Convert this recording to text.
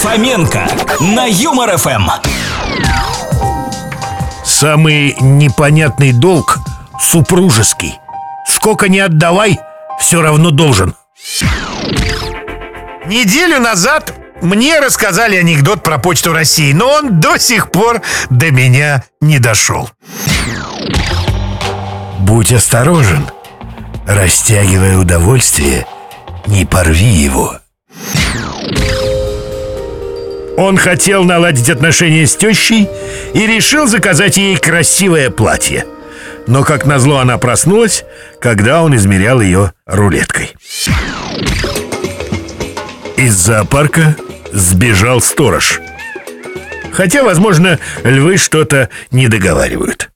Фоменко на Юмор ФМ. Самый непонятный долг – супружеский. Сколько не отдавай, все равно должен. Неделю назад мне рассказали анекдот про Почту России, но он до сих пор до меня не дошел. Будь осторожен. Растягивая удовольствие, не порви его. Он хотел наладить отношения с тещей и решил заказать ей красивое платье. Но, как назло, она проснулась, когда он измерял ее рулеткой. Из зоопарка сбежал сторож. Хотя, возможно, львы что-то не договаривают.